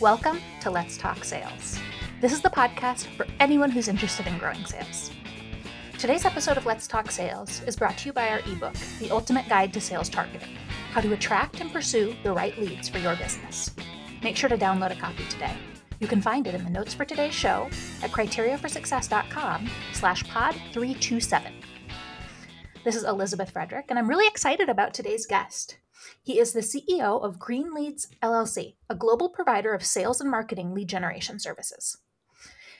Welcome to Let's Talk Sales. This is the podcast for anyone who's interested in growing sales. Today's episode of Let's Talk Sales is brought to you by our ebook, The Ultimate Guide to Sales Targeting How to Attract and Pursue the Right Leads for Your Business. Make sure to download a copy today. You can find it in the notes for today's show at criteriaforsuccess.com slash pod 327. This is Elizabeth Frederick, and I'm really excited about today's guest. He is the CEO of Green Leads LLC, a global provider of sales and marketing lead generation services.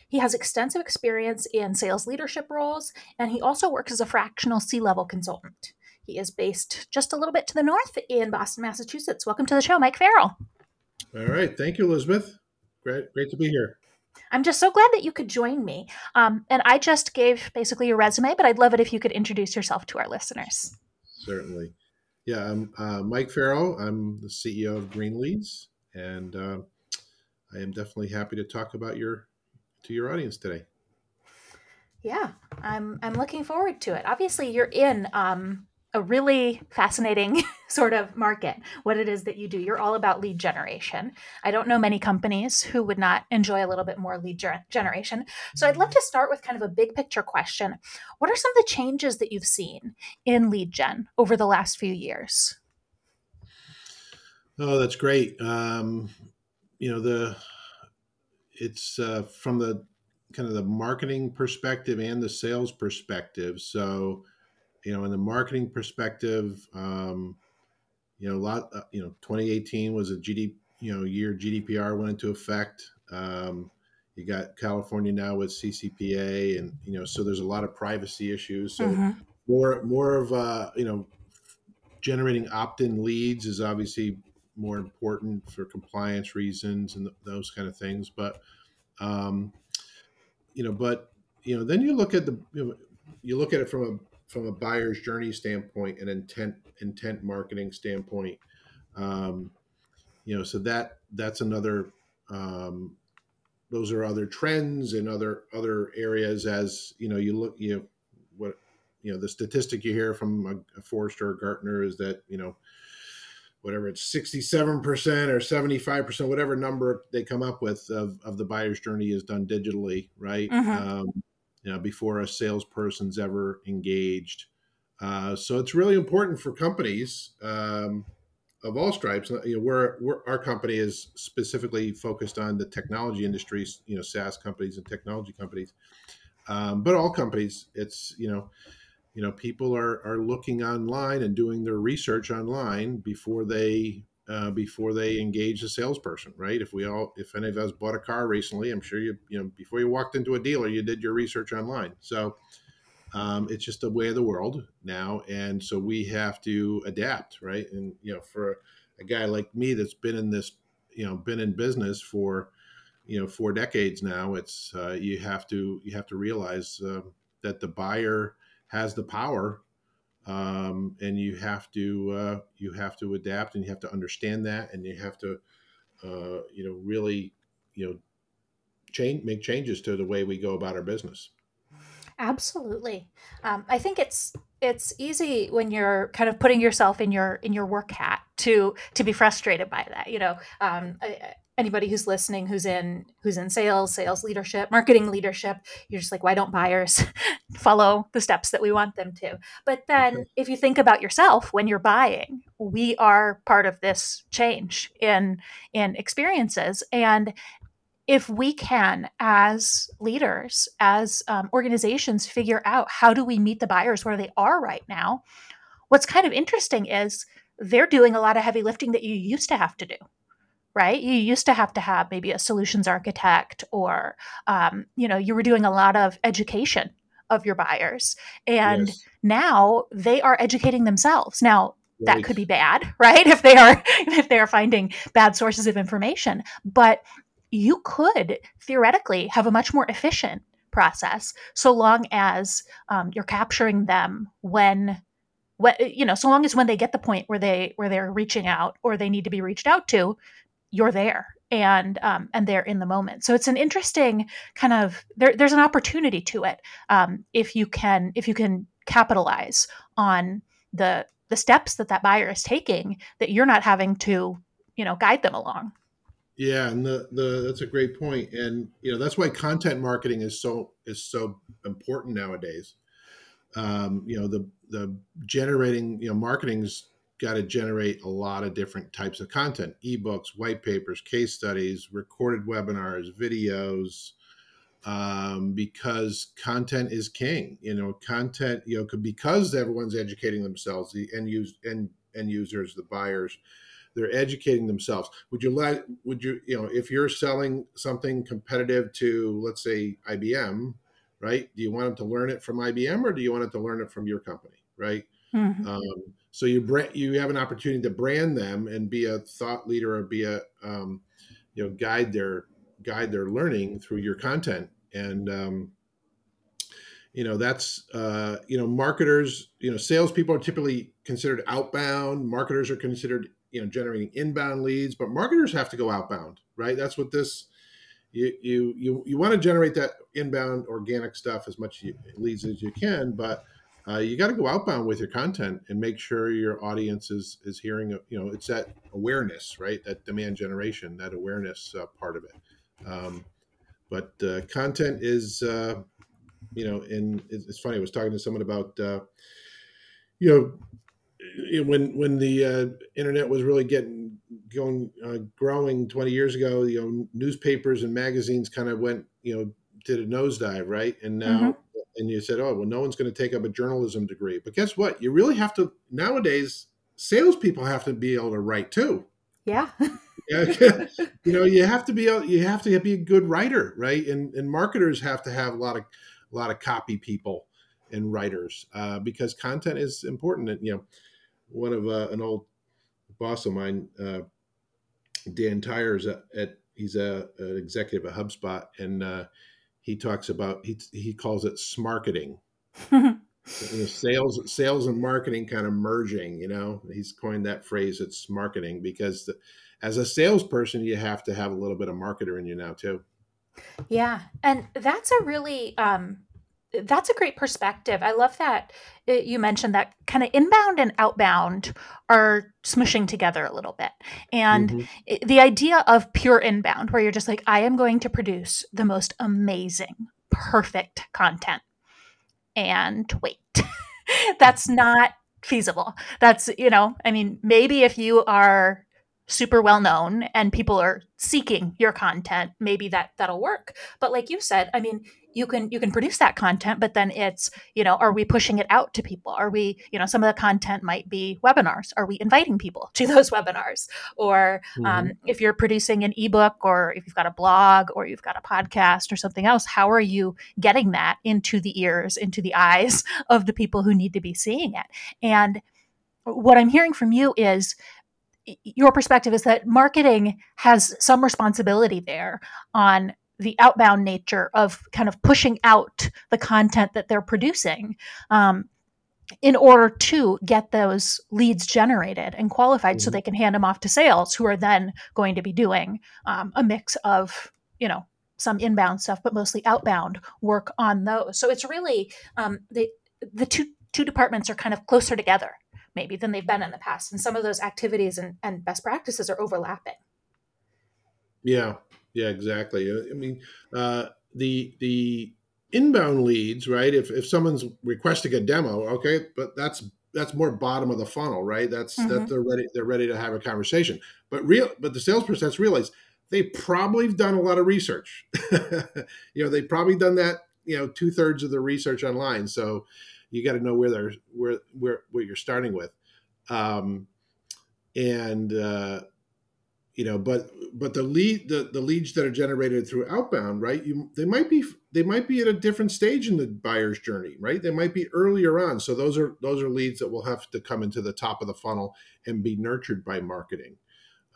He has extensive experience in sales leadership roles, and he also works as a fractional C level consultant. He is based just a little bit to the north in Boston, Massachusetts. Welcome to the show, Mike Farrell. All right. Thank you, Elizabeth. Great, great to be here. I'm just so glad that you could join me. Um, and I just gave basically your resume, but I'd love it if you could introduce yourself to our listeners. Certainly. Yeah, I'm uh, Mike Farrell. I'm the CEO of Green Leads, and uh, I am definitely happy to talk about your to your audience today. Yeah, I'm I'm looking forward to it. Obviously, you're in um, a really fascinating sort of market what it is that you do. You're all about lead generation. I don't know many companies who would not enjoy a little bit more lead ger- generation. So i'd love to start with kind of a big picture question. What are some of the changes that you've seen in lead gen over the last few years? Oh that's great. Um, you know the it's uh, from the kind of the marketing perspective and the sales perspective. So you know, in the marketing perspective, um, you know, a lot, uh, you know, 2018 was a GDP, you know, year GDPR went into effect. Um, you got California now with CCPA, and you know, so there's a lot of privacy issues. So mm-hmm. more, more of, uh, you know, generating opt-in leads is obviously more important for compliance reasons and th- those kind of things. But, um, you know, but you know, then you look at the, you, know, you look at it from a from a buyer's journey standpoint and intent intent marketing standpoint um, you know so that that's another um, those are other trends and other other areas as you know you look you know, what you know the statistic you hear from a, a Forrester or Gartner is that you know whatever it's 67% or 75% whatever number they come up with of, of the buyer's journey is done digitally right mm-hmm. um, you know, before a salesperson's ever engaged. Uh, so it's really important for companies um, of all stripes. You know, we're, we're, our company is specifically focused on the technology industries, you know, SaaS companies and technology companies, um, but all companies. It's you know, you know, people are are looking online and doing their research online before they uh, before they engage a salesperson, right? If we all, if any of us bought a car recently, I'm sure you, you know, before you walked into a dealer, you did your research online. So um, it's just the way of the world now, and so we have to adapt, right? And you know, for a guy like me that's been in this, you know, been in business for, you know, four decades now, it's uh, you have to you have to realize uh, that the buyer has the power um, and you have to uh, you have to adapt and you have to understand that and you have to uh, you know really you know change make changes to the way we go about our business. Absolutely. Um, i think it's it's easy when you're kind of putting yourself in your in your work hat to to be frustrated by that you know? Um, I, anybody who's listening who's in who's in sales sales leadership marketing leadership you're just like why don't buyers follow the steps that we want them to? But then if you think about yourself when you're buying we are part of this change in in experiences. And if we can as leaders as um, organizations figure out how do we meet the buyers where they are right now what's kind of interesting is they're doing a lot of heavy lifting that you used to have to do right? You used to have to have maybe a solutions architect, or um, you know, you were doing a lot of education of your buyers, and yes. now they are educating themselves. Now right. that could be bad, right? If they are if they are finding bad sources of information, but you could theoretically have a much more efficient process so long as um, you're capturing them when when you know so long as when they get the point where they where they're reaching out or they need to be reached out to you're there and um, and they're in the moment. So it's an interesting kind of there, there's an opportunity to it um, if you can if you can capitalize on the the steps that that buyer is taking that you're not having to you know guide them along. Yeah, and the, the that's a great point, and you know that's why content marketing is so is so important nowadays. Um, you know the the generating you know marketing's got to generate a lot of different types of content: ebooks, white papers, case studies, recorded webinars, videos, um, because content is king. You know, content you know because everyone's educating themselves, the end use end end users, the buyers they're educating themselves would you let would you you know if you're selling something competitive to let's say ibm right do you want them to learn it from ibm or do you want them to learn it from your company right mm-hmm. um, so you brand you have an opportunity to brand them and be a thought leader or be a um, you know guide their guide their learning through your content. And um, you know that's uh, you know marketers you know salespeople are typically considered outbound. Marketers are considered you know generating inbound leads but marketers have to go outbound right? That's what this you you you, you want to generate that inbound organic stuff as much leads as you can but uh, you got to go outbound with your content and make sure your audience is is hearing you know it's that awareness right? That demand generation that awareness uh, part of it. Um, but uh, content is uh, you know and it's funny i was talking to someone about uh, you know when when the uh, internet was really getting going growing 20 years ago you know newspapers and magazines kind of went you know did a nosedive right? And now mm-hmm. And you said oh well no one's going to take up a journalism degree. But guess what? You really have to nowadays salespeople have to be able to write too. Yeah. You know you have to be you have to be a good writer right? And and marketers have to have a lot of a lot of copy people and writers uh, because content is important. And you know one of uh, an old boss of mine, uh, Dan Tyre, at, at he's a, an executive at HubSpot, and uh, he talks about he he calls it smarketing. you know, sales sales and marketing kind of merging. You know, he's coined that phrase. It's marketing because the, as a salesperson, you have to have a little bit of marketer in you now too. Yeah, and that's a really um, that's a great perspective. I love that it, you mentioned that kind of inbound and outbound are smushing together a little bit. And mm-hmm. it, the idea of pure inbound, where you're just like, I am going to produce the most amazing, perfect content. And wait, that's not feasible. That's, you know, I mean, maybe if you are super well known and people are seeking your content maybe that that'll work but like you said i mean you can you can produce that content but then it's you know are we pushing it out to people? Are we you know some of the content might be webinars. Are we inviting people to those webinars? Or um, mm-hmm. um, if you're producing an ebook or if you've got a blog or you've got a podcast or something else how are you getting that into the ears into the eyes of the people who need to be seeing it? And what i'm hearing from you is your perspective is that marketing has some responsibility there on the outbound nature of kind of pushing out the content that they're producing um, in order to get those leads generated and qualified mm-hmm. so they can hand them off to sales who are then going to be doing um, a mix of you know some inbound stuff but mostly outbound work on those so it's really um, the the two two departments are kind of closer together maybe than they've been in the past. And some of those activities and, and best practices are overlapping. Yeah, yeah, exactly. I mean, uh, the the inbound leads, right? If if someone's requesting a demo, okay, but that's that's more bottom of the funnel, right? That's mm-hmm. that they're ready they're ready to have a conversation. But real but the salesperson has realized they probably have done a lot of research. you know, they probably done that, you know, two thirds of the research online. So you got to know where they're where where what you're starting with um, and uh, you know but but the lead the, the leads that are generated through outbound right you they might be they might be at a different stage in the buyer's journey right? They might be earlier on. So those are those are leads that will have to come into the top of the funnel and be nurtured by marketing.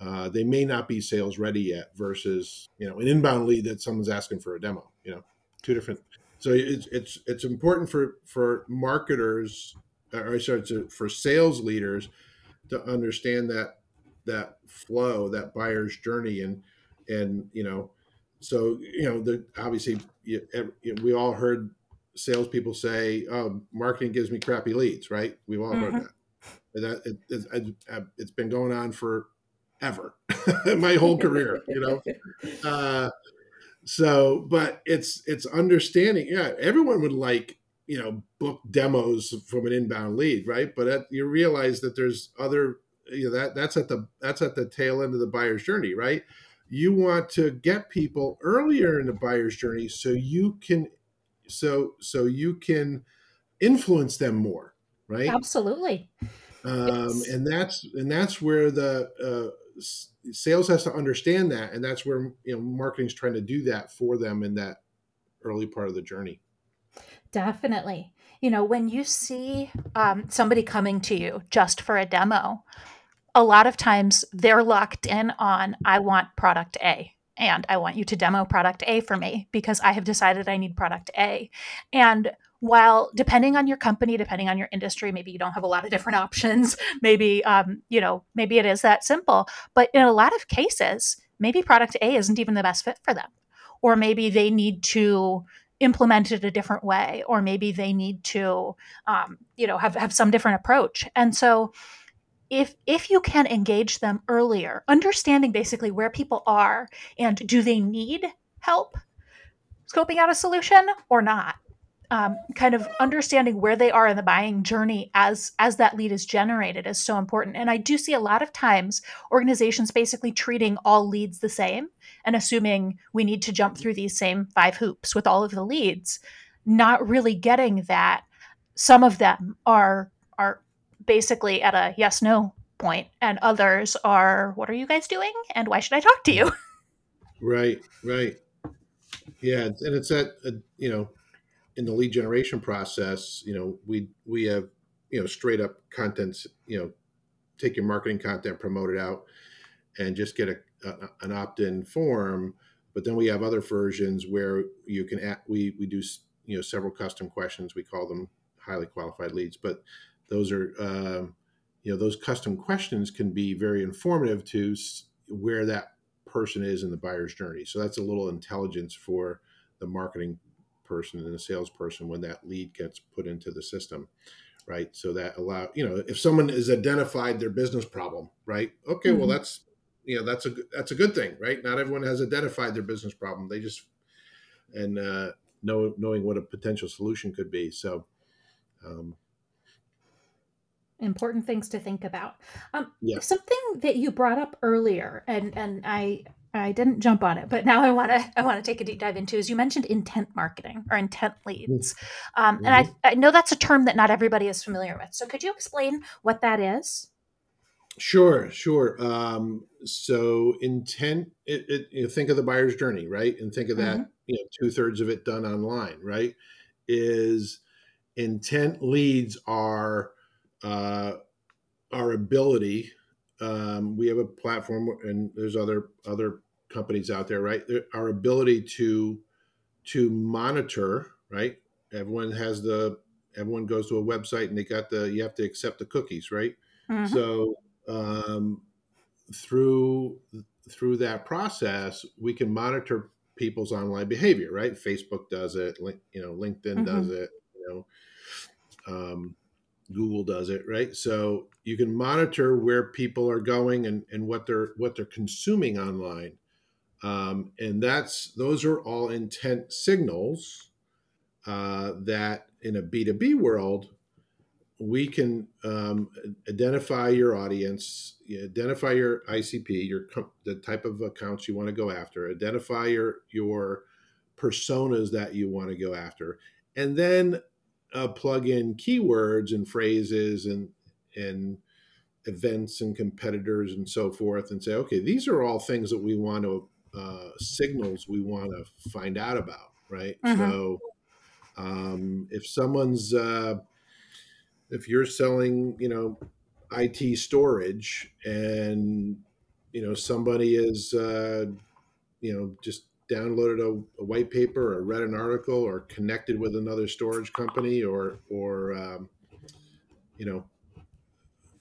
Uh, they may not be sales ready yet versus you know an inbound lead that someone's asking for a demo you know two different so it's it's it's important for for marketers or sorry to for sales leaders to understand that that flow that buyer's journey and and you know so you know the obviously you, we all heard salespeople say oh marketing gives me crappy leads right? We've all mm-hmm. heard that that it, it, it's been going on for ever my whole career you know? Uh, so but it's it's understanding yeah everyone would like you know book demos from an inbound lead right? But at, you realize that there's other you know that that's at the that's at the tail end of the buyer's journey right? You want to get people earlier in the buyer's journey so you can so so you can influence them more right? Absolutely. Um, and that's and that's where the uh, sales has to understand that and that's where you know marketing's trying to do that for them in that early part of the journey. Definitely you know when you see um, somebody coming to you just for a demo a lot of times they're locked in on i want product a and i want you to demo product a for me because i have decided i need product a. And while depending on your company depending on your industry maybe you don't have a lot of different options maybe um, you know maybe it is that simple but in a lot of cases maybe product a isn't even the best fit for them or maybe they need to implement it a different way or maybe they need to um, you know have, have some different approach. And so if if you can engage them earlier understanding basically where people are and do they need help scoping out a solution or not um, kind of understanding where they are in the buying journey as as that lead is generated is so important. And i do see a lot of times organizations basically treating all leads the same and assuming we need to jump through these same five hoops with all of the leads not really getting that some of them are are basically at a yes no point and others are what are you guys doing? And why should i talk to you? Right right. Yeah and it's that uh, you know in the lead generation process, you know, we we have you know straight up content, you know, take your marketing content, promote it out, and just get a, a an opt in form. But then we have other versions where you can add, we we do you know several custom questions. We call them highly qualified leads, but those are um, you know those custom questions can be very informative to where that person is in the buyer's journey. So that's a little intelligence for the marketing person and the salesperson when that lead gets put into the system right so that allow you know if someone has identified their business problem right okay mm-hmm. well that's you know that's a that's a good thing right not everyone has identified their business problem they just and uh know knowing what a potential solution could be so um important things to think about um yeah. something that you brought up earlier and and i I didn't jump on it, but now I want to I want to take a deep dive into is you mentioned intent marketing or intent leads, um, mm-hmm. and I, mm-hmm. I know that's a term that not everybody is familiar with. So could you explain what that is? Sure, sure. Um, so intent, it, it, you know, think of the buyer's journey, right? And think of that, mm-hmm. you know, two thirds of it done online, right? Is intent leads are uh, our ability um, we have a platform, and there's other other companies out there, right? Our ability to to monitor, right? Everyone has the everyone goes to a website and they got the you have to accept the cookies, right? Mm-hmm. So um, through through that process, we can monitor people's online behavior, right? Facebook does it, you know, LinkedIn mm-hmm. does it, you know. Um, Google does it, right? So you can monitor where people are going and, and what they're what they're consuming online. Um, and that's those are all intent signals uh, that in a B2B world, we can um, identify your audience, identify your ICP, your the type of accounts you want to go after, identify your your personas that you want to go after, and then uh, plug in keywords and phrases and and events and competitors and so forth and say okay these are all things that we want to uh, signals we want to find out about right mm-hmm. so um, if someone's uh, if you're selling you know it storage and you know somebody is uh, you know just downloaded a, a, white paper or read an article or connected with another storage company or or um, you know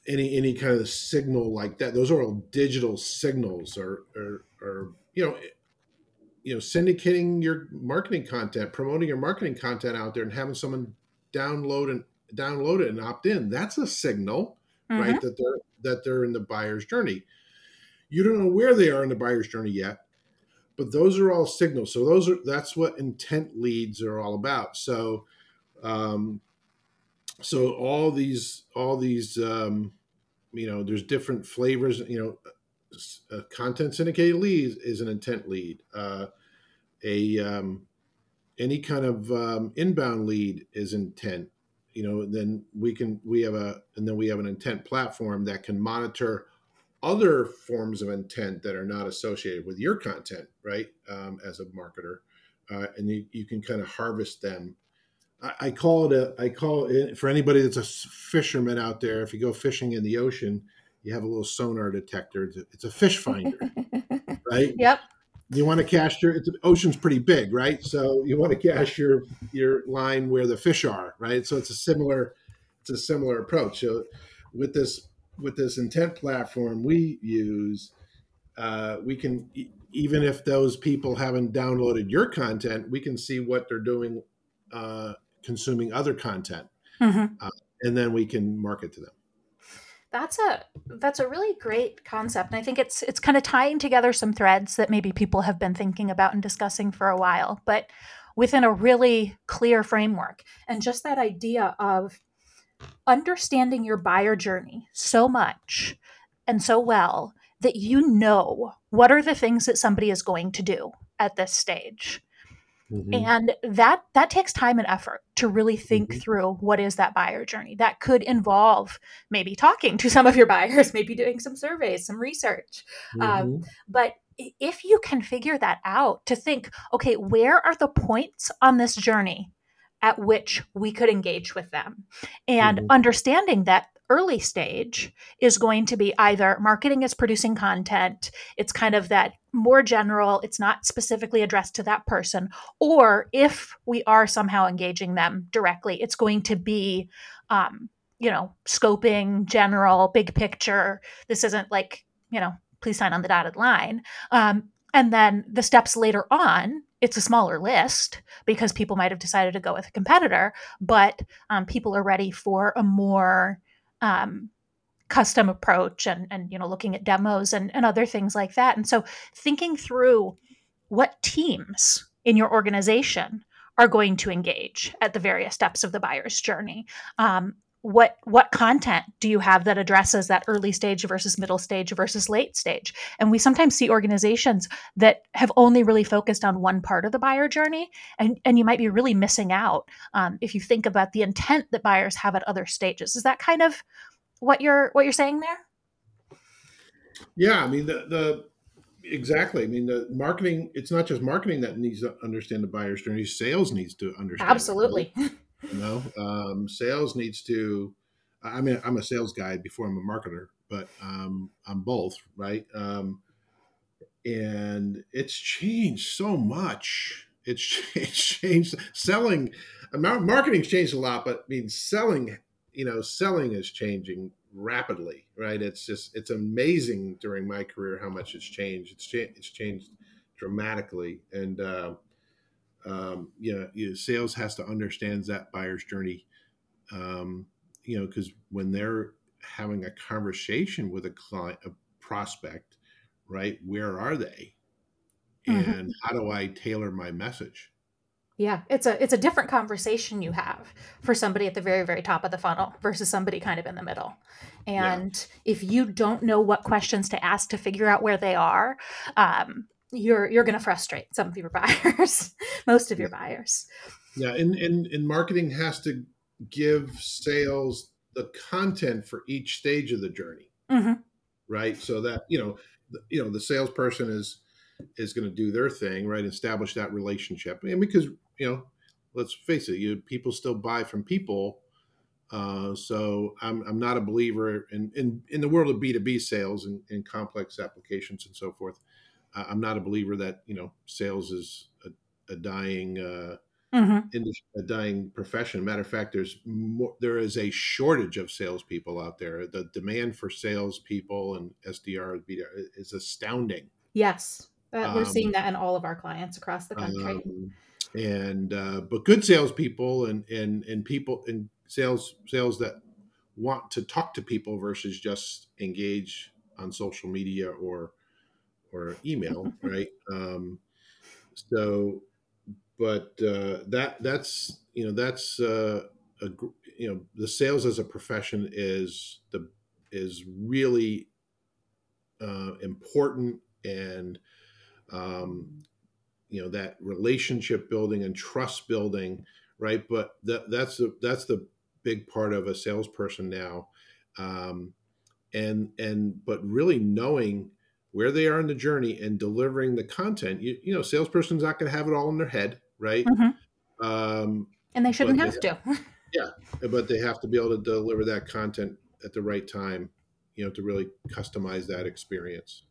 any any kind of signal like that those are all digital signals or or, or you know you know syndicating your marketing content promoting your marketing content out there and having someone download and download it and opt in that's a signal mm-hmm. right that they're that they're in the buyer's journey You don't know where they are in the buyer's journey yet, but those are all signals. So those are that's what intent leads are all about. So, um, so all these all these um, you know, there's different flavors. You know, a content syndicated leads is an intent lead. Uh, a um, any kind of um, inbound lead is intent you know then we can we have a and then we have an intent platform that can monitor other forms of intent that are not associated with your content right um, as a marketer uh, and you, you can kind of harvest them. I, I call it a i call it for anybody that's a fisherman out there if you go fishing in the ocean you have a little sonar detector. It's a, it's a fish finder right? Yep you want to cast your the ocean's pretty big right? So you want to cast your your line where the fish are right? So it's a similar it's a similar approach. So with this with this intent platform we use uh, we can even if those people haven't downloaded your content we can see what they're doing uh, consuming other content. Mm-hmm. uh, and then we can market to them that's a that's a really great concept and i think it's it's kind of tying together some threads that maybe people have been thinking about and discussing for a while but within a really clear framework and just that idea of understanding your buyer journey so much and so well that you know what are the things that somebody is going to do at this stage Mm-hmm. And that that takes time and effort to really think mm-hmm. through what is that buyer journey. That could involve maybe talking to some of your buyers, maybe doing some surveys, some research. Um, mm-hmm. Um, but if you can figure that out, to think, okay, where are the points on this journey at which we could engage with them, and mm-hmm. understanding that early stage is going to be either marketing is producing content, it's kind of that more general, it's not specifically addressed to that person, or if we are somehow engaging them directly, it's going to be, um, you know, scoping, general, big picture. This isn't like, you know, please sign on the dotted line. Um, and then the steps later on, it's a smaller list because people might have decided to go with a competitor, but um, people are ready for a more um, custom approach and and you know looking at demos and, and other things like that. And so thinking through what teams in your organization are going to engage at the various steps of the buyer's journey um, what what content do you have that addresses that early stage versus middle stage versus late stage? And we sometimes see organizations that have only really focused on one part of the buyer journey and and you might be really missing out um, if you think about the intent that buyers have at other stages. Is that kind of what you're what you're saying there? Yeah i mean the the exactly. I mean the marketing it's not just marketing that needs to understand the buyer's journey sales needs to understand absolutely You know, um, sales needs to. I mean, I'm a sales guy before I'm a marketer, but um, I'm both, right? Um, and it's changed so much. It's, it's changed. Selling, marketing's changed a lot, but I mean, selling, you know, selling is changing rapidly, right? It's just, it's amazing during my career how much it's changed. It's, it's changed dramatically, and uh, um, you, know, you know, sales has to understand that buyer's journey. Um, you know, because when they're having a conversation with a client, a prospect, right? Where are they? Mm-hmm. And how do I tailor my message? Yeah, it's a it's a different conversation you have for somebody at the very very top of the funnel versus somebody kind of in the middle. And yeah. if you don't know what questions to ask to figure out where they are, um, you're you're going to frustrate some of your buyers, most of your buyers. Yeah, and, and and marketing has to give sales the content for each stage of the journey, mm-hmm. right? So that you know, you know, the salesperson is is going to do their thing, right? Establish that relationship, and because you know, let's face it, you people still buy from people. Uh, so I'm, I'm not a believer in, in, in the world of B2B sales and, and complex applications and so forth. I'm not a believer that you know sales is a, a dying uh, mm-hmm. industry, a dying profession. Matter of fact, there's more, there is a shortage of salespeople out there. The demand for salespeople and SDR is astounding. Yes, we're um, seeing that in all of our clients across the country. Um, and uh, but good salespeople and and and people and sales sales that want to talk to people versus just engage on social media or or email, right? Um, so, but uh, that that's you know that's uh, a you know the sales as a profession is the is really uh, important and um, you know that relationship building and trust building right but that, that's the that's the big part of a salesperson now um, and and but really knowing where they are in the journey and delivering the content you, you know salesperson's not going to have it all in their head right? Mm-hmm. um, and they shouldn't have they, to. yeah but they have to be able to deliver that content at the right time you know to really customize that experience.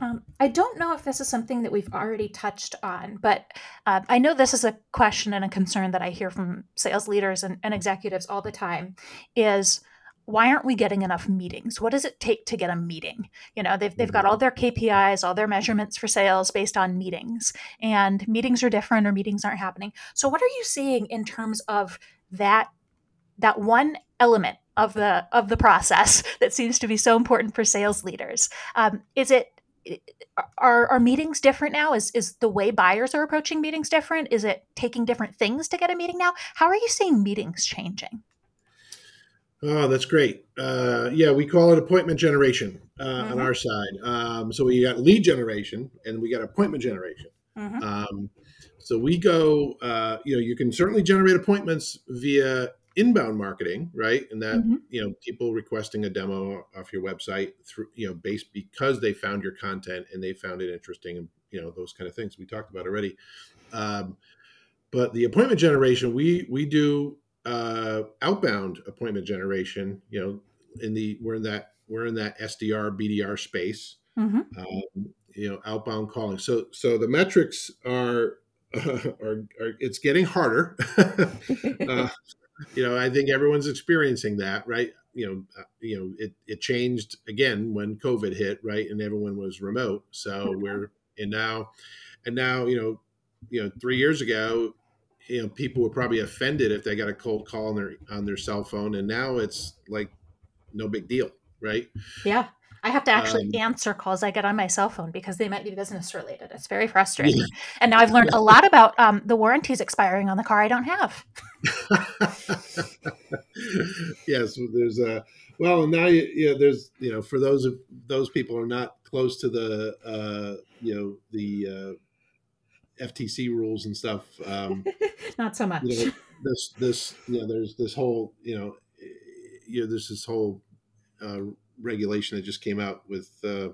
Um, I don't know if this is something that we've already touched on, but uh, I know this is a question and a concern that I hear from sales leaders and, and executives all the time is why aren't we getting enough meetings? What does it take to get a meeting? You know, they've, they've got mm-hmm. all their KPIs, all their measurements for sales based on meetings, and meetings are different or meetings aren't happening. So, what are you seeing in terms of that that one element of the of the process that seems to be so important for sales leaders? Um, is it are, are meetings different now? Is is the way buyers are approaching meetings different? Is it taking different things to get a meeting now? How are you seeing meetings changing? Oh, that's great. Uh, yeah, we call it appointment generation uh, mm-hmm. on our side. Um, so we got lead generation and we got appointment generation. Mm-hmm. Um, so we go, uh, you know, you can certainly generate appointments via inbound marketing, right? And that mm-hmm. you know, people requesting a demo off your website through, you know, based because they found your content and they found it interesting, and you know, those kind of things we talked about already. Um, but the appointment generation, we we do uh, outbound appointment generation. You know, in the we're in that we're in that SDR BDR space. Mm-hmm. Um, you know, outbound calling. So so the metrics are uh, are, are, it's getting harder. uh, you know, I think everyone's experiencing that, right? You know, uh, you know, it it changed again when COVID hit, right, and everyone was remote. So we're and now, and now, you know, you know, three years ago, you know people were probably offended if they got a cold call on their on their cell phone and now it's like no big deal right? Yeah. I have to actually um, answer calls i get on my cell phone because they might be business related. It's very frustrating. Yeah. and now i've learned a lot about um, the warranties expiring on the car i don't have. Yes there's a well now you, you know there's you know for those of those people are not close to the uh you know the uh FTC rules and stuff. Um, Not so much. You know, this this you know there's this whole you know you know there's this whole uh, regulation that just came out with uh,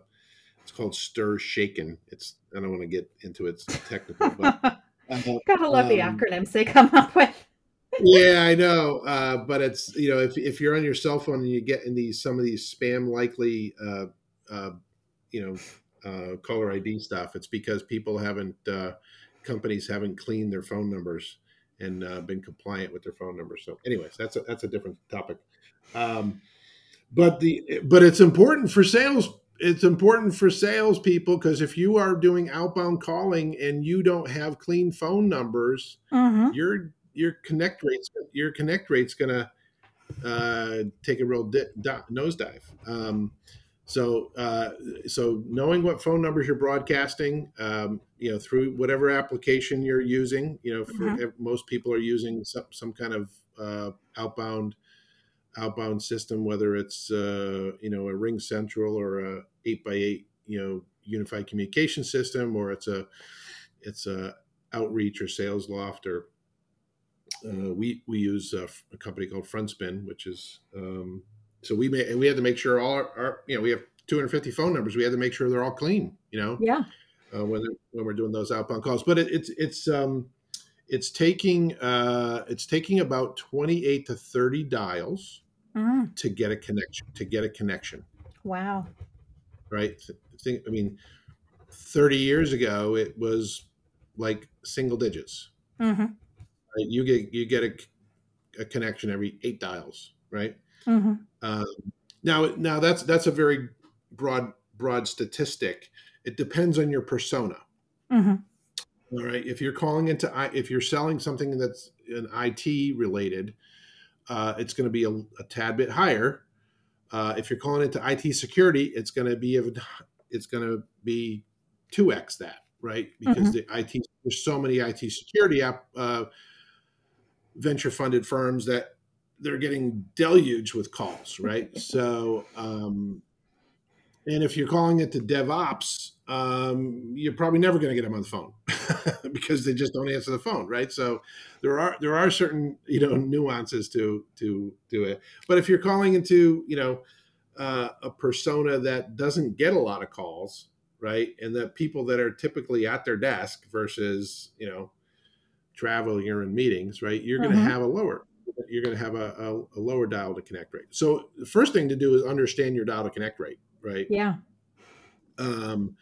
it's called STIR SHAKEN. It's I don't want to get into its technical, but uh, gotta love um, the acronyms they come up with. yeah, I know, uh, but it's you know if if you're on your cell phone and you get in these some of these spam likely uh, uh, you know uh, caller ID stuff, it's because people haven't, uh, companies haven't cleaned their phone numbers and uh, been compliant with their phone numbers. So, anyways, that's a that's a different topic. Um, but the but it's important for sales. It's important for salespeople because if you are doing outbound calling and you don't have clean phone numbers, mm-hmm. your your connect rates your connect rate's gonna uh, take a real di- di- nosedive. Um, so, uh, so knowing what phone numbers you're broadcasting, um, you know, through whatever application you're using, you know, for, mm-hmm. most people are using some, some kind of uh, outbound outbound system, whether it's uh, you know a RingCentral or a eight by eight, you know, unified communication system, or it's a it's a outreach or Salesloft or uh, we we use a, a, company called FrontSpin, which is um, so we may we had to make sure all our, our, you know we have 250 phone numbers. We had to make sure they're all clean. You know, yeah. Uh, when when we're doing those outbound calls, but it, it's it's um it's taking uh it's taking about 28 to 30 dials mm. to get a connection to get a connection. Wow. Right. Think I mean, 30 years ago it was like single digits. Mm-hmm. Right? You get you get a, a connection every eight dials, right? Mm-hmm. Um, now, now that's that's a very broad broad statistic. It depends on your persona. Mm-hmm. All right, if you're calling into if you're selling something that's an IT related, uh, it's going to be a, a, tad bit higher. Uh, if you're calling into IT security, it's going to be a, it's going to be 2x that, right? Because mm-hmm. the IT there's so many IT security app uh, venture funded firms that they're getting deluged with calls, right? so, um, and if you're calling it to DevOps, um, you're probably never going to get them on the phone because they just don't answer the phone, right? So there are there are certain you know nuances to to to it. But if you're calling into you know uh, a persona that doesn't get a lot of calls, right, and that people that are typically at their desk versus you know traveling or in meetings, right, you're going to mm-hmm. have a lower you're going to have a, a, a lower dial to connect rate. So the first thing to do is understand your dial to connect rate, right? Yeah. Um,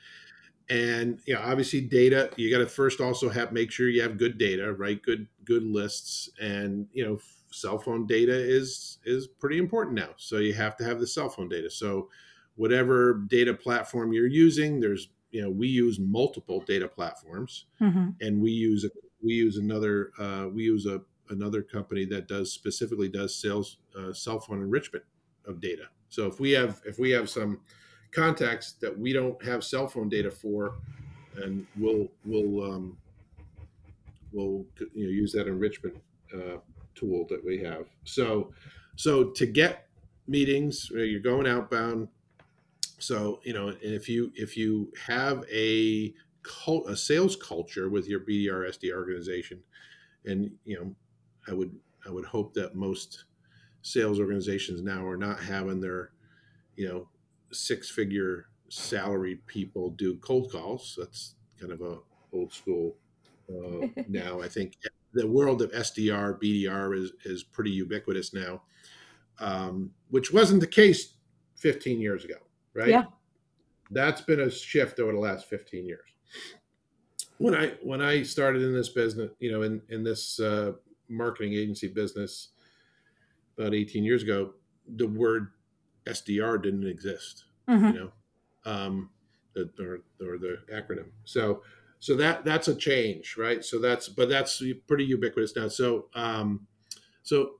and you know, obviously, data. You got to first also have make sure you have good data, right? Good good lists, and you know, cell phone data is is pretty important now. So you have to have the cell phone data. So whatever data platform you're using, there's you know, we use multiple data platforms, mm-hmm. and we use a, we use another uh, we use a another company that does specifically does sales uh, cell phone enrichment of data. So if we have if we have some contacts that we don't have cell phone data for, and we'll we'll um, we'll you know, use that enrichment uh, tool that we have. So so to get meetings, you're going outbound. So you know, and if you if you have a cult, a sales culture with your BDR SD organization, and you know, I would I would hope that most sales organizations now are not having their you know six figure salaried people do cold calls. That's kind of a old school uh, now. I think the world of SDR, BDR is, is pretty ubiquitous now, um, which wasn't the case 15 years ago, right? Yeah. That's been a shift over the last 15 years. When I when I started in this business, you know, in in this uh, marketing agency business about 18 years ago, the word SDR didn't exist, mm-hmm. you know, um, the, or, or the acronym. So, so that that's a change, right? So that's but that's pretty ubiquitous now. So, um, so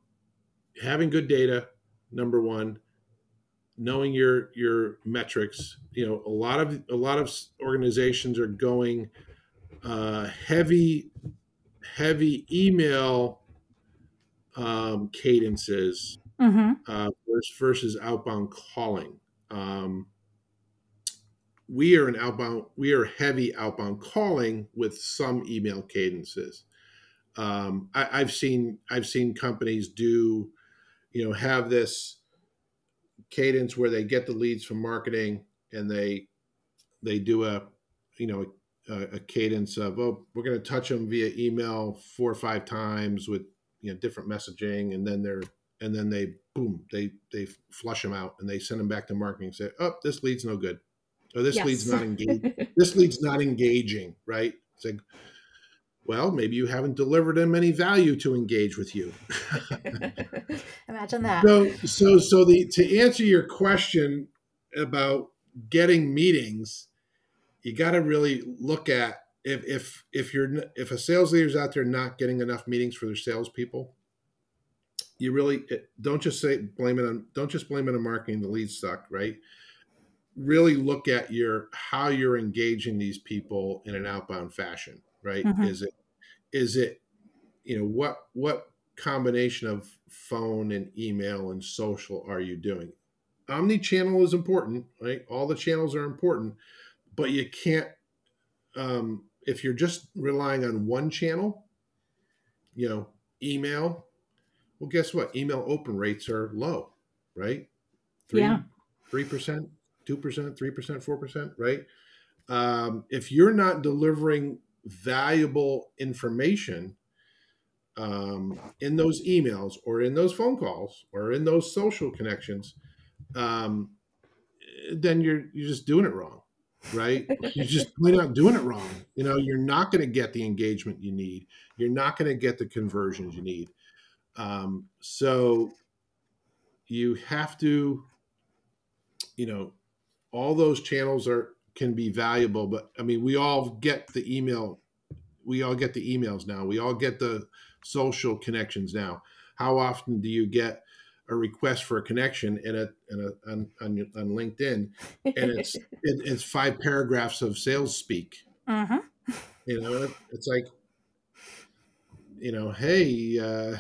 having good data, number one, knowing your your metrics. You know, a lot of a lot of organizations are going uh, heavy heavy email um, cadences mm-hmm. uh, versus, versus outbound calling. Um, we are an outbound, we are heavy outbound calling with some email cadences. Um, I, I've seen I've seen companies do, you know, have this cadence where they get the leads from marketing and they they do a you know a, a cadence of oh we're going to touch them via email four or five times with you know different messaging and then they're and then they boom they they flush them out and they send them back to marketing and say oh this lead's no good. Or this yes. lead's not engaging this lead's not engaging right? It's like well maybe you haven't delivered them any value to engage with you. Imagine that. So so so the to answer your question about getting meetings you got to really look at if if if you're if a sales leader's out there not getting enough meetings for their salespeople you really don't just say blame it on don't just blame it on marketing the leads suck right? Really look at your how you're engaging these people in an outbound fashion right? Mm-hmm. is it is it you know what what combination of phone and email and social are you doing? Omni-channel is important right? All the channels are important but you can't um, if you're just relying on one channel you know email well, guess what? Email open rates are low, right? Three, yeah. 3%, 2%, 3%, 4%, right? Um, if you're not delivering valuable information um, in those emails or in those phone calls or in those social connections, um, then you're you're just doing it wrong, right? you're just plain out doing it wrong. You know, you're not going to get the engagement you need. You're not going to get the conversions you need. Um, so you have to, you know, all those channels are can be valuable, but I mean, we all get the email, we all get the emails now, we all get the social connections now. How often do you get a request for a connection in a, in a on, on, on LinkedIn, and it's it, it's five paragraphs of sales speak. Mm-hmm. You know, it's like, you know, hey, uh,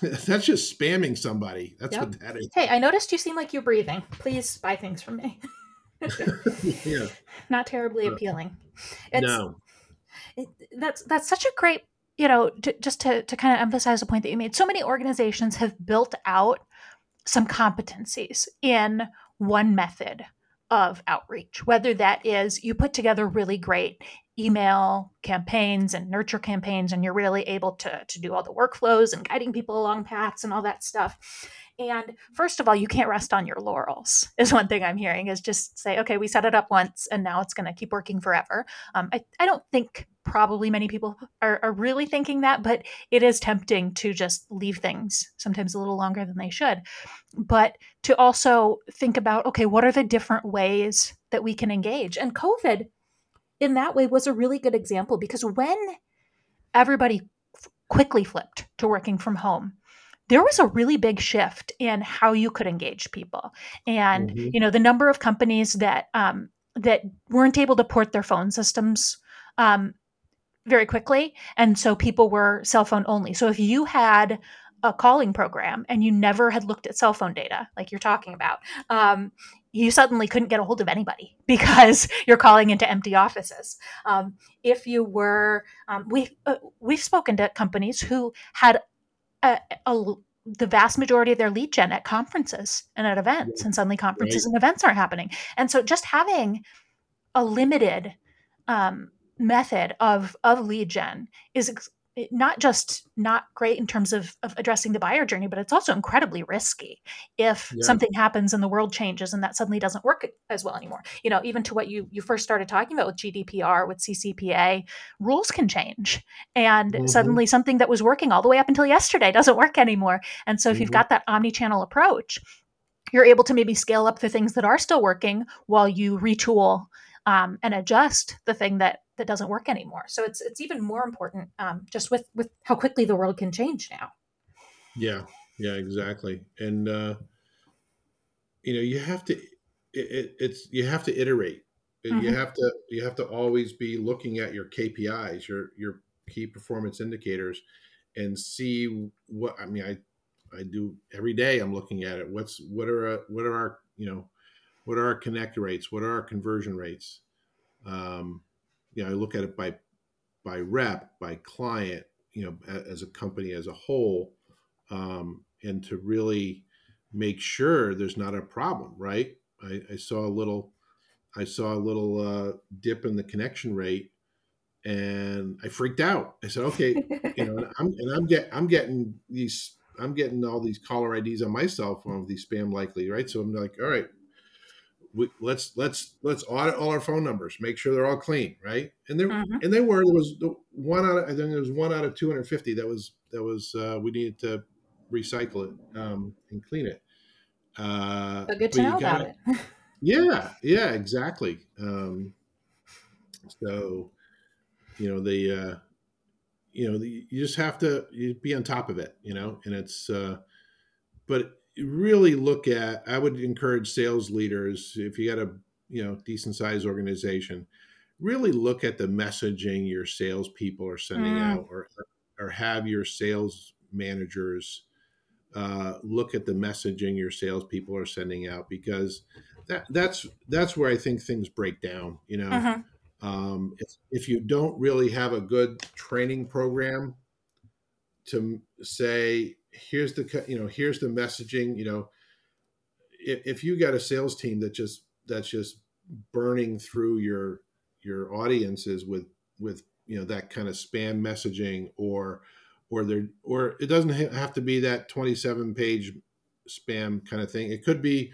that's just spamming somebody. That's Yep. what that is. Hey, I noticed you seem like you're breathing. Please buy things from me. yeah. Not terribly appealing. It's, No. it, that's that's such a great you know to, just to, to kind of emphasize the point that you made so many organizations have built out some competencies in one method of outreach whether that is you put together really great email campaigns and nurture campaigns and you're really able to, to do all the workflows and guiding people along paths and all that stuff. And first of all you can't rest on your laurels is one thing i'm hearing is just say okay we set it up once and now it's going to keep working forever. Um, I, I don't think probably many people are, are really thinking that, but it is tempting to just leave things sometimes a little longer than they should. But to also think about, okay, what are the different ways that we can engage? And COVID, in that way, was a really good example because when everybody f- quickly flipped to working from home, there was a really big shift in how you could engage people, and Mhm. you know the number of companies that um, that weren't able to port their phone systems um, very quickly. And so people were cell phone only. So if you had a calling program and you never had looked at cell phone data, like you're talking about, um, you suddenly couldn't get a hold of anybody because you're calling into empty offices. Um, if you were, um, we uh, we've spoken to companies who had a, a, the vast majority of their lead gen at conferences and at events, and suddenly conferences Right. and events aren't happening. And so just having a limited um, method of of lead gen is ex- not just not great in terms of, of addressing the buyer journey, but it's also incredibly risky if Yeah. something happens and the world changes and that suddenly doesn't work as well anymore. You know, even to what you you first started talking about with GDPR, with CCPA, rules can change, and Mhm. suddenly something that was working all the way up until yesterday doesn't work anymore. And so if you've Mhm. got that omni-channel approach, you're able to maybe scale up the things that are still working while you retool um, and adjust the thing that that doesn't work anymore. So it's it's even more important um, just with with how quickly the world can change now. Yeah, yeah, exactly. And uh, you know, you have to. It, it, it's you have to iterate. You Mhm. have to. You have to always be looking at your KPIs, your your key performance indicators, and see what. I mean, I I do every day. I'm looking at it. What's what are uh, what are our you know what are our connect rates? What are our conversion rates? Um, you know, I look at it by by rep, by client, you know, as a company as a whole, um, and to really make sure there's not a problem, right? I, I saw a little, I saw a little uh, dip in the connection rate, and I freaked out. I said, okay, you know, and I'm and I'm get I'm getting these I'm getting all these caller IDs on my cell phone, these spam likely, right? So I'm like, all right, we, let's let's let's audit all our phone numbers, make sure they're all clean, right? And there Mhm. and they were. There was the one out. Of, I think there was one out of 250 that was that was uh, we needed to recycle it um, and clean it. Uh, But good to know about gotta- it. Yeah, yeah, exactly. Um, so you know the uh, you know the, you just have to you be on top of it, you know, and it's uh, but really look at. I would encourage sales leaders if you got a you know decent sized organization, really look at the messaging your salespeople are sending Mm. out, or or have your sales managers uh, look at the messaging your salespeople are sending out because that that's that's where I think things break down. You know, Mhm. um, if, if you don't really have a good training program to say here's the you know here's the messaging you know if, if you got a sales team that just that's just burning through your your audiences with with you know that kind of spam messaging or or there or it doesn't have to be that 27 page spam kind of thing it could be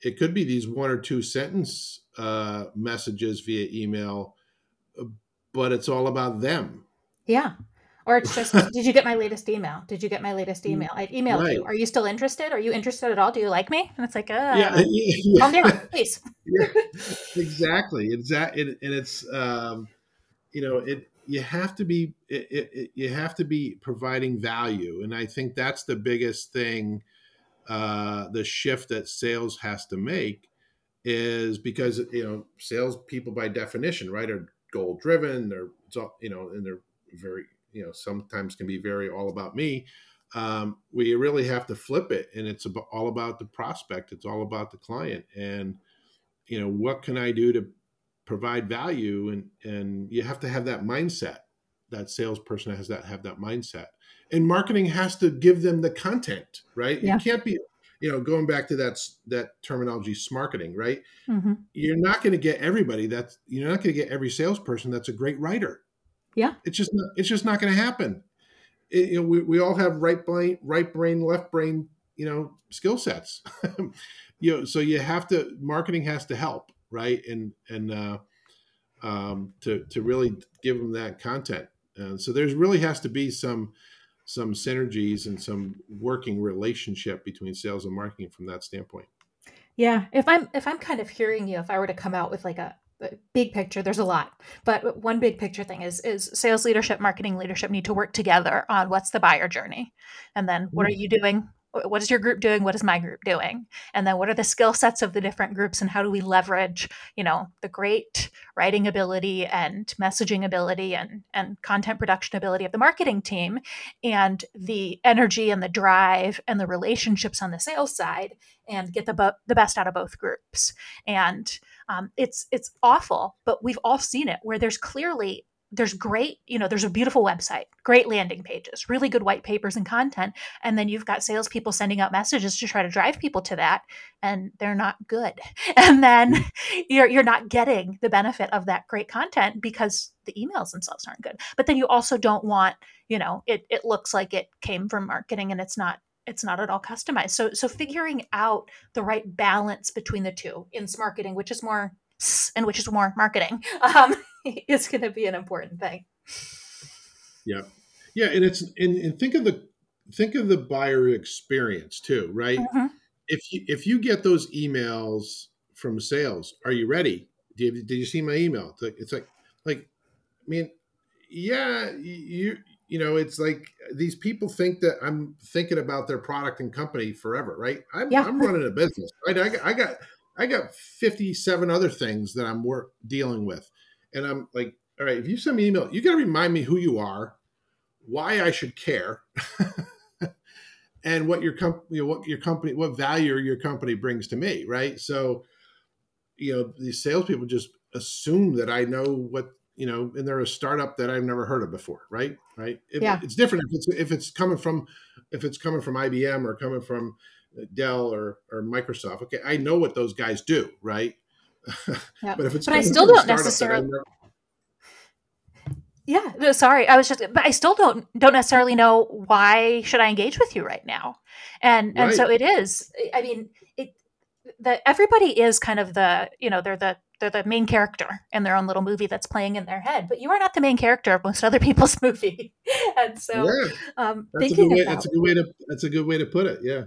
it could be these one or two sentence uh, messages via email uh, but it's all about them Yeah. Or it's just, did you get my latest email? Did you get my latest email? I've emailed Right. you. Are you still interested? Are you interested at all? Do you like me? And it's like, uh, yeah, yeah. calm down, please. yeah, exactly. Exactly, and, and it's um, you know it. You have to be it, it, it- you have to be providing value, and I think that's the biggest thing uh, the shift that sales has to make is because you know sales people by definition right are goal driven they're you know and they're very you know sometimes can be very all about me um, we really have to flip it and it's about, all about the prospect it's all about the client and you know what can i do to provide value and and you have to have that mindset that salesperson has that have that mindset and marketing has to give them the content right yeah. you can't be you know going back to that that terminology marketing right mm-hmm. you're not going to get everybody that's you're not going to get every salesperson that's a great writer yeah. It's just not, it's just not going to happen. It, you know, we, we all have right brain right brain left brain you know skill sets. You know so you have to marketing has to help right? And and uh um to to really give them that content. And so there's really has to be some some synergies and some working relationship between sales and marketing from that standpoint. Yeah. If i'm if i'm kind of hearing you if i were to come out with like a big picture there's a lot. But one big picture thing is is sales leadership marketing leadership need to work together on what's the buyer journey? And then what are mm. you doing? What is your group doing? What is my group doing? And then what are the skill sets of the different groups and how do we leverage you know the great writing ability and messaging ability and and content production ability of the marketing team and the energy and the drive and the relationships on the sales side and get the, bo- the best out of both groups? And um, it's it's awful but we've all seen it where there's clearly there's great, you know, there's a beautiful website, great landing pages, really good white papers and content. And then you've got salespeople sending out messages to try to drive people to that, and they're not good. And then you're you're not getting the benefit of that great content because the emails themselves aren't good. But then you also don't want, you know, it it looks like it came from marketing and it's not it's not at all customized. So so figuring out the right balance between the two in marketing, which is more and which is more marketing. Um, is going to be an important thing. Yeah, yeah, and it's and, and think of the think of the buyer experience too, right? Mm-hmm. If you if you get those emails from sales, are you ready? Did, did you see my email? It's like, it's like like I mean, yeah, you you know, it's like these people think that I'm thinking about their product and company forever, right? I'm, yeah. I'm running a business, right? I got, I got I got 57 other things that I'm work dealing with and I'm like, all right, if you send me an email, you got to remind me who you are, why I should care, and what your company, you know, what your company, what value your company brings to me, right? So, you know, these salespeople just assume that I know what you know, and they're a startup that I've never heard of before, right? Right? Yeah. It's different if it's if it's coming from if it's coming from IBM or coming from uh, Dell or or Microsoft. Okay, I know what those guys do, right? but if it's but I still don't necessarily. Yeah, no, sorry. I was just, but I still don't don't necessarily know why should I engage with you right now, and right. and so it is. I mean, it that everybody is kind of the you know they're the they're the main character in their own little movie that's playing in their head, but you are not the main character of most other people's movie, and so yeah. um, that's thinking a way, about, that's a good way to that's a good way to put it. Yeah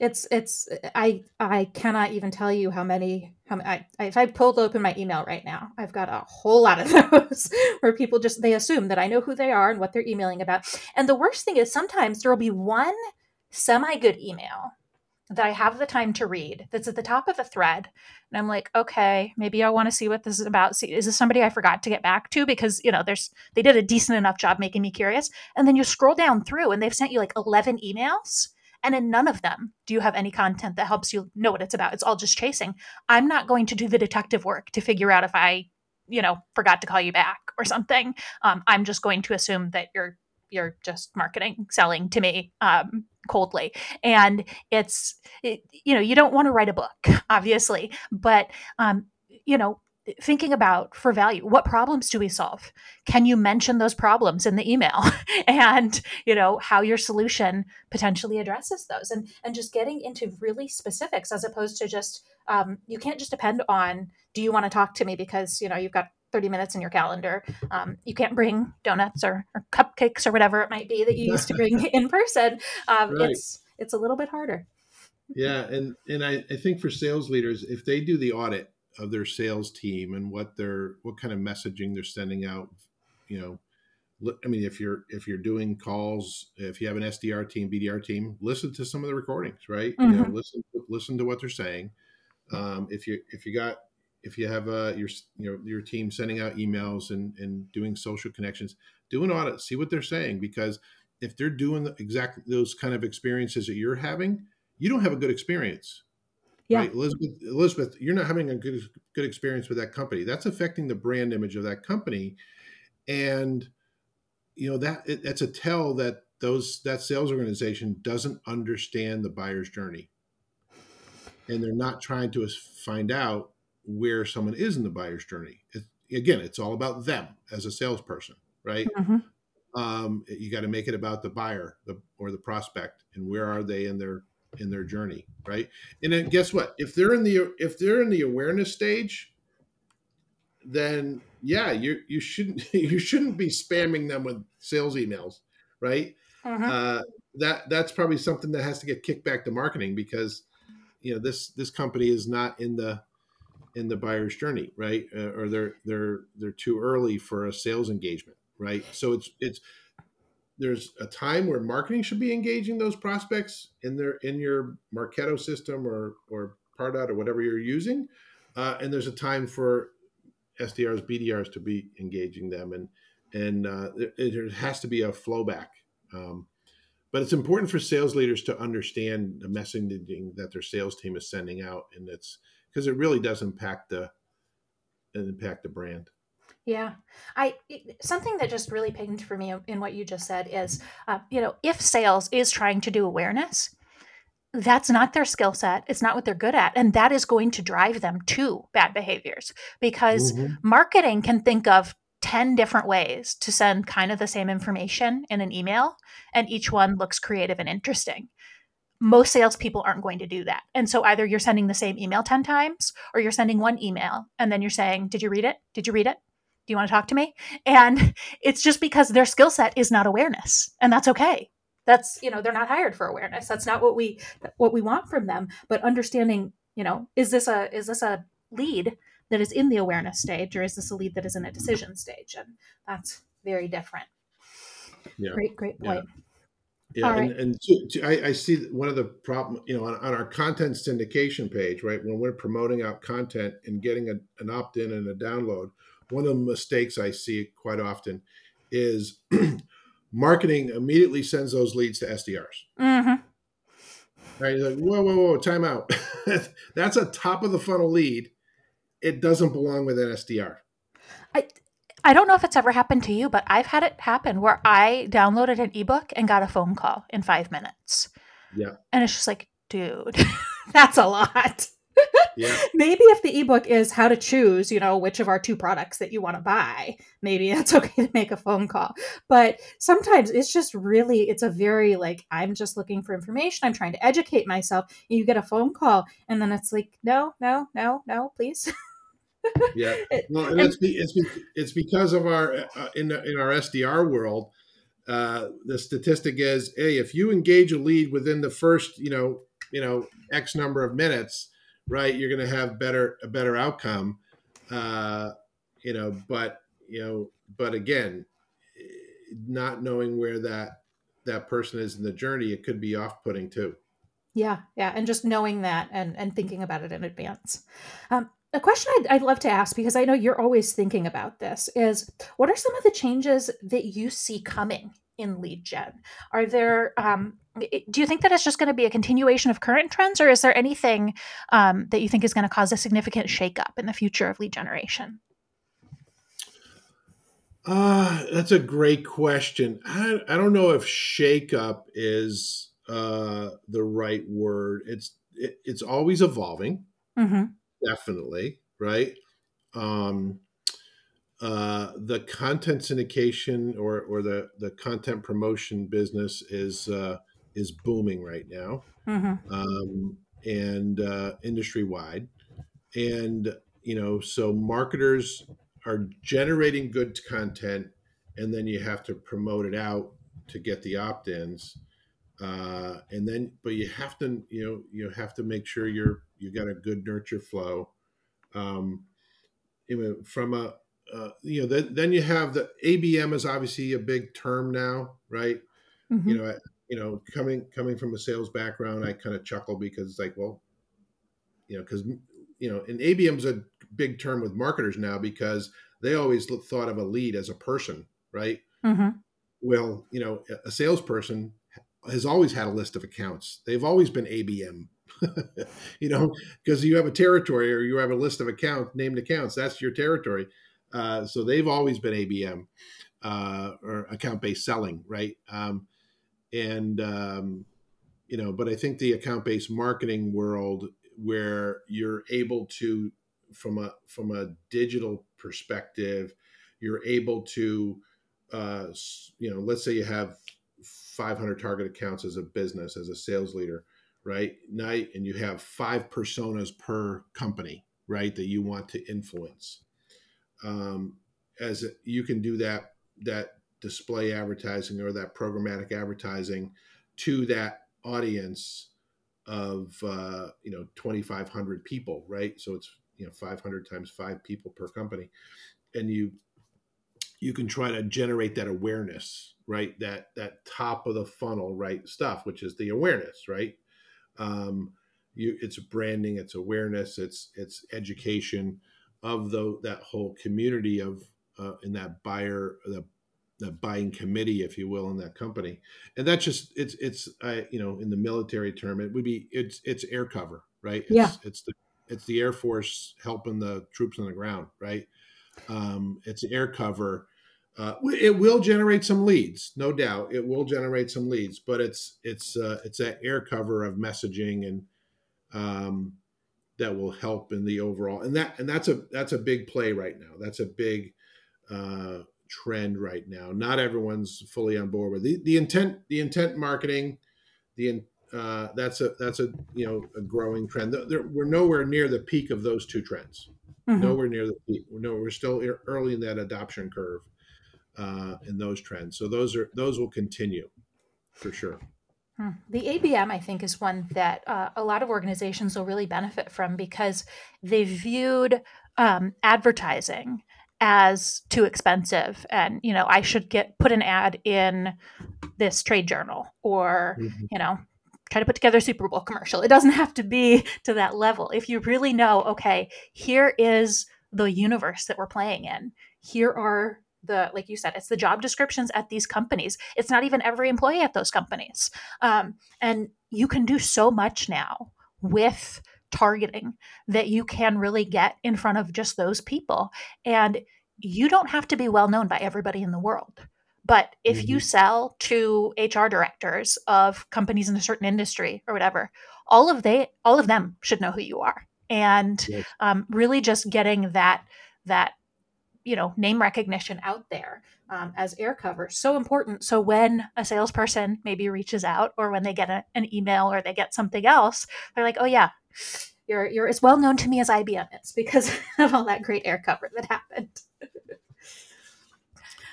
it's it's i i cannot even tell you how many how I, if i pulled open my email right now i've got a whole lot of those where people just they assume that i know who they are and what they're emailing about and the worst thing is sometimes there will be one semi good email that i have the time to read that's at the top of a thread and i'm like okay maybe i want to see what this is about see is this somebody i forgot to get back to because you know there's they did a decent enough job making me curious and then you scroll down through and they've sent you like 11 emails and in none of them do you have any content that helps you know what it's about. It's all just chasing. I'm not going to do the detective work to figure out if I, you know, forgot to call you back or something. Um, I'm just going to assume that you're you're just marketing selling to me um, coldly. And it's it, you know you don't want to write a book obviously but um, you know thinking about for value what problems do we solve? Can you mention those problems in the email? And you know how your solution potentially addresses those and and just getting into really specifics as opposed to just um, you can't just depend on do you want to talk to me because you know you've got 30 minutes in your calendar um, you can't bring donuts or, or, cupcakes or whatever it might be that you used to bring in person um, right. it's it's a little bit harder yeah and and I, I think for sales leaders if they do the audit of their sales team and what they're what kind of messaging they're sending out you know I mean, if you're if you're doing calls, if you have an SDR team, BDR team, listen to some of the recordings, right? Mm-hmm. You know, mm-hmm. listen listen to what they're saying. Um, if you if you got if you have uh, your you know your team sending out emails and and doing social connections, do an audit, see what they're saying because if they're doing exactly those kind of experiences that you're having, you don't have a good experience. Yeah. Right? Elizabeth, Elizabeth, you're not having a good good experience with that company. That's affecting the brand image of that company, and you know that it, that's a tell that those that sales organization doesn't understand the buyer's journey, and they're not trying to find out where someone is in the buyer's journey. It, again, it's all about them as a salesperson, right? Mm-hmm. Um, you got to make it about the buyer, the or the prospect, and where are they in their in their journey, right? And then guess what? If they're in the if they're in the awareness stage, then yeah, you you shouldn't you shouldn't be spamming them with sales emails, right? Uh-huh. Uh, that that's probably something that has to get kicked back to marketing because you know this this company is not in the in the buyer's journey, right? Uh, or they're they're they're too early for a sales engagement, right? So it's it's there's a time where marketing should be engaging those prospects in their in your Marketo system or or Pardot or whatever you're using, uh, and there's a time for SDRs, BDRs to be engaging them, and and uh, it, there has to be a flowback. Um, but it's important for sales leaders to understand the messaging that their sales team is sending out, and it's because it really does impact the impact the brand. Yeah, I something that just really pinged for me in what you just said is, uh, you know, if sales is trying to do awareness, that's not their skill set. It's not what they're good at, and that is going to drive them to bad behaviors because mm-hmm. marketing can think of 10 different ways to send kind of the same information in an email, and each one looks creative and interesting. Most salespeople aren't going to do that. And so either you're sending the same email 10 times or you're sending one email and then you're saying, Did you read it? Did you read it? Do you want to talk to me? And it's just because their skill set is not awareness. And that's okay. That's, you know, they're not hired for awareness. That's not what we what we want from them. But understanding, you know, is this a is this a lead that is in the awareness stage or is this a lead that is in a decision stage? And that's very different. Yeah. Great, great point. Yeah. Yeah, and, and to, to, I, I, see one of the problem, you know, on, on, our content syndication page, right? When we're promoting out content and getting a, an opt-in and a download, one of the mistakes I see quite often is marketing immediately sends those leads to SDRs. Mm-hmm. Right? You're like, whoa, whoa, whoa, time out. That's a top of the funnel lead. It doesn't belong with an SDR. I I don't know if it's ever happened to you, but I've had it happen where I downloaded an ebook and got a phone call in five minutes. Yeah. And it's just like, dude, that's a lot yeah. maybe if the ebook is how to choose, you know, which of our two products that you want to buy, maybe it's okay to make a phone call. But sometimes it's just really, it's a very like, I'm just looking for information. I'm trying to educate myself. You get a phone call and then it's like, no, no, no, no, please. Yeah. Well, and it's, it's, it's because of our, uh, in, in our SDR world, uh, the statistic is, hey, if you engage a lead within the first, you know, you know, X number of minutes, right, you're going to have better a better outcome. Uh, you know, but you know, but again, not knowing where that that person is in the journey, it could be off-putting too. Yeah, yeah, and just knowing that and and thinking about it in advance. Um, a question I'd, I'd, love to ask because I know you're always thinking about this is what are some of the changes that you see coming in lead gen? Are there, um, do you think that it's just going to be a continuation of current trends, or is there anything um, that you think is going to cause a significant shakeup in the future of lead generation? Uh, that's a great question. I, I don't know if shakeup is uh, the right word. It's it, it's always evolving, mm-hmm. Definitely, right? Um, uh, the content syndication or or the the content promotion business is uh, is booming right now, mm-hmm. um, and uh, industry wide, and you know so marketers are generating good content, and then you have to promote it out to get the opt-ins. Uh, and then, but you have to, you know, you have to make sure you're you got a good nurture flow. Um, from a uh, you know, then, then you have the ABM is obviously a big term now, right? Mm-hmm. You know, you know, coming coming from a sales background, I kind of chuckle because it's like, well, you know, because you know, and ABM's a big term with marketers now because they always thought of a lead as a person, right? Mm-hmm. Well, you know, a salesperson has always had a list of accounts. They've always been ABM, you know, because you have a territory or you have a list of accounts, named accounts. That's your territory. Uh, so they've always been ABM uh, or account based selling, right? Um, and um, you know, but I think the account based marketing world where you're able to, from a from a digital perspective, you're able to, uh, you know, let's say you have 500 target accounts as a business as a sales leader right night and you have five personas per company right that you want to influence. Um, as you can do that that display advertising or that programmatic advertising to that audience of uh, you know 2500 people right? So it's you know 500 times five people per company. And you you can try to generate that awareness right? That that top of the funnel right stuff which is the awareness right um, you it's branding it's awareness it's it's education of the that whole community of uh, in that buyer the the buying committee if you will in that company. And that's just it's it's uh, you know in the military term it would be it's it's air cover right? It's, yeah. it's the it's the air force helping the troops on the ground right? Um, it's air cover uh, it will generate some leads, no doubt. It will generate some leads, but it's it's uh, it's that air cover of messaging and um, that will help in the overall. And that and that's a that's a big play right now. That's a big uh, trend right now. Not everyone's fully on board with the, the intent. The intent marketing, the uh, that's a that's a you know a growing trend. There, we're nowhere near the peak of those two trends. Mm-hmm. Nowhere near the peak. No, we're still early in that adoption curve uh, in those trends. So those are those will continue for sure. Hmm. The ABM, I think, is one that uh, a lot of organizations will really benefit from because they viewed um, advertising as too expensive, and you know, I should get put an ad in this trade journal, or mm-hmm. you know, try to put together a Super Bowl commercial. It doesn't have to be to that level. If you really know, okay, here is the universe that we're playing in. Here are the like you said it's the job descriptions at these companies. It's not even every employee at those companies. Um, and you can do so much now with targeting that you can really get in front of just those people. And you don't have to be well known by everybody in the world. But if mm-hmm. you sell to hr directors of companies in a certain industry or whatever all of they all of them should know who you are. And yes. um, really just getting that that you know name recognition out there um, as air cover so important so when a salesperson maybe reaches out or when they get a, an email or they get something else they're like oh yeah you're you're as well known to me as IBM is because of all that great air cover that happened.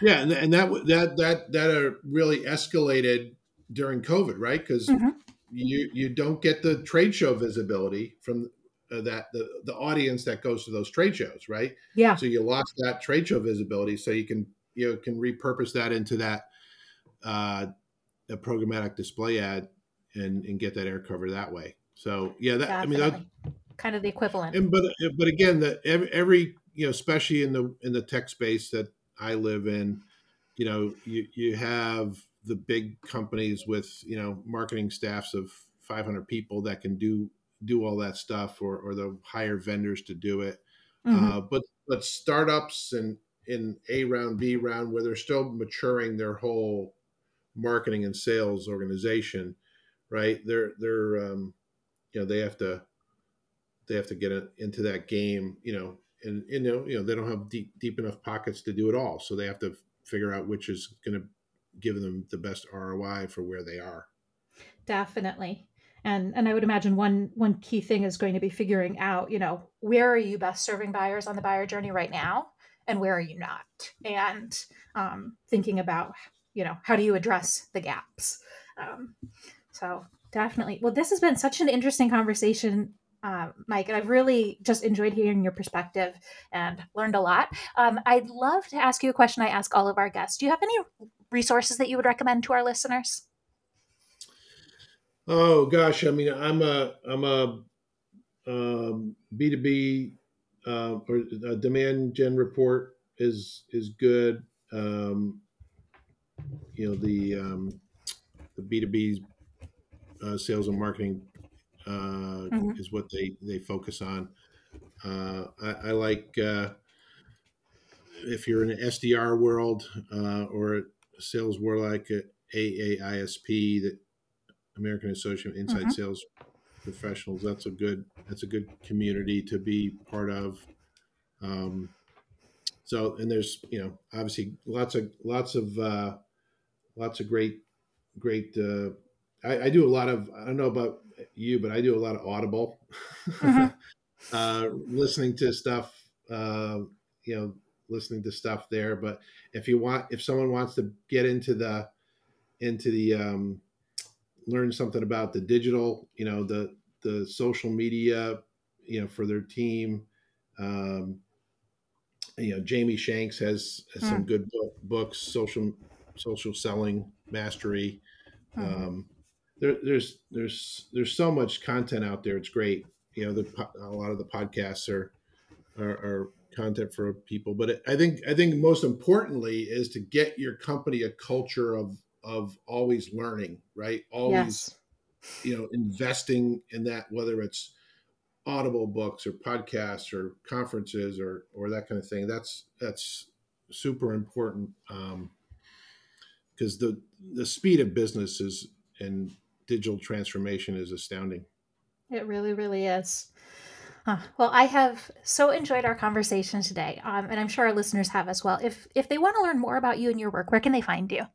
yeah, and, and that that that that really escalated during COVID, right? Because mm-hmm. you you don't get the trade show visibility from that the the audience that goes to those trade shows, right? Yeah. So you lost that trade show visibility, so you can you know, can repurpose that into that uh, a programmatic display ad and and get that air cover that way. So yeah, that Definitely. I mean that kind of the equivalent. And but but again, the every, every you know, especially in the in the tech space that I live in, you know, you you have the big companies with you know marketing staffs of 500 people that can do do all that stuff or, or the hire vendors to do it. Mm-hmm. Uh, but but startups and in A round, B round, where they're still maturing their whole marketing and sales organization, right? They're they're um, you know they have to they have to get into that game, you know, and you know you know they don't have deep deep enough pockets to do it all, so they have to figure out which is going to give them the best ROI for where they are. Definitely and and i would imagine one one key thing is going to be figuring out you know where are you best serving buyers on the buyer journey right now and where are you not and um, thinking about you know how do you address the gaps um, so definitely well this has been such an interesting conversation uh, Mike, and I've really just enjoyed hearing your perspective and learned a lot. Um, I'd love to ask you a question I ask all of our guests. Do you have any resources that you would recommend to our listeners? Oh gosh, I mean, I'm a I'm a um, B2B uh, or a demand gen report is is good. Um, you know the um, the B2B uh, sales and marketing uh, mm-hmm. is what they they focus on. Uh, I, I, like uh, if you're in an SDR world uh, or a sales world like a AAISP, the American Association of Inside mm-hmm. Sales Professionals. That's a good that's a good community to be part of. Um, so and there's you know obviously lots of lots of uh, lots of great great uh, I, I, do a lot of I don't know about you, but I do a lot of audible, mm-hmm. uh, listening to stuff. Uh, you know, listening to stuff there. But if you want, if someone wants to get into the into the um, learn something about the digital, you know, the the social media, you know, for their team. Um, you know, Jamie Shanks has, has some hmm. good book, books, social social selling mastery. Hmm. Um, there, there's there's there's so much content out there. It's great. You know, the, a lot of the podcasts are, are, are content for people, but I think I think most importantly is to get your company a culture of of always learning, right? Always, yes. you know, investing in that, whether it's audible books or podcasts or conferences or or that kind of thing. That's that's super important because um, the the speed of business is and digital transformation is astounding. It really, really is. Uh, well, I have so enjoyed our conversation today, um, and I'm sure our listeners have as well. If if they want to learn more about you and your work, where can they find you?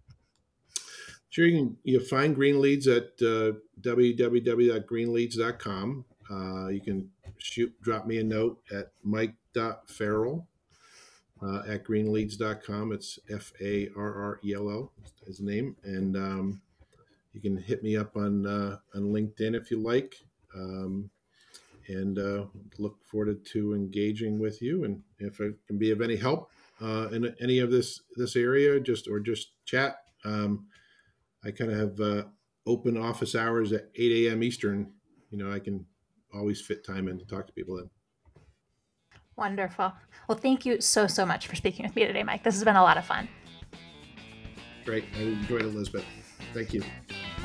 Sure, you can you find Green Leads at uh, www.greenleads.com. Uh, you can shoot, drop me a note at mike.farrell uh, at greenleads.com. It's F A R R E L O, his name. And um, you can hit me up on, uh, on LinkedIn if you like. Um, and uh, look forward to engaging with you. And if I can be of any help uh, in any of this this area, just or just chat. Um, I kind of have uh, open office hours at 8 a.m. Eastern. You know, I can always fit time in to talk to people then. Wonderful. Well, thank you so, so much for speaking with me today, Mike. This has been a lot of fun. Great. I enjoyed it, Elizabeth. Thank you.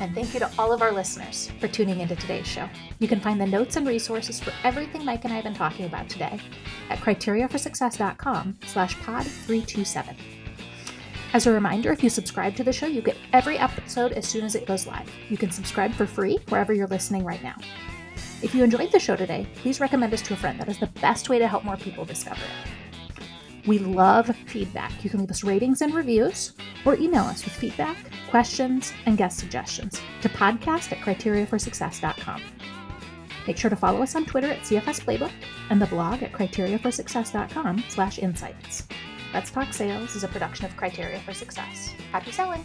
And thank you to all of our listeners for tuning into today's show. You can find the notes and resources for everything Mike and I have been talking about today at criteriaforsuccess.com slash pod 327. As a reminder, if you subscribe to the show, you get every episode as soon as it goes live. You can subscribe for free wherever you're listening right now. If you enjoyed the show today, please recommend us to a friend. That is the best way to help more people discover it. We love feedback. You can leave us ratings and reviews or email us with feedback, questions, and guest suggestions to podcast at criteriaforsuccess.com. Make sure to follow us on Twitter at CFS Playbook and the blog at criteriaforsuccess.com slash insights. Let's Talk Sales is a production of Criteria for Success. Happy selling!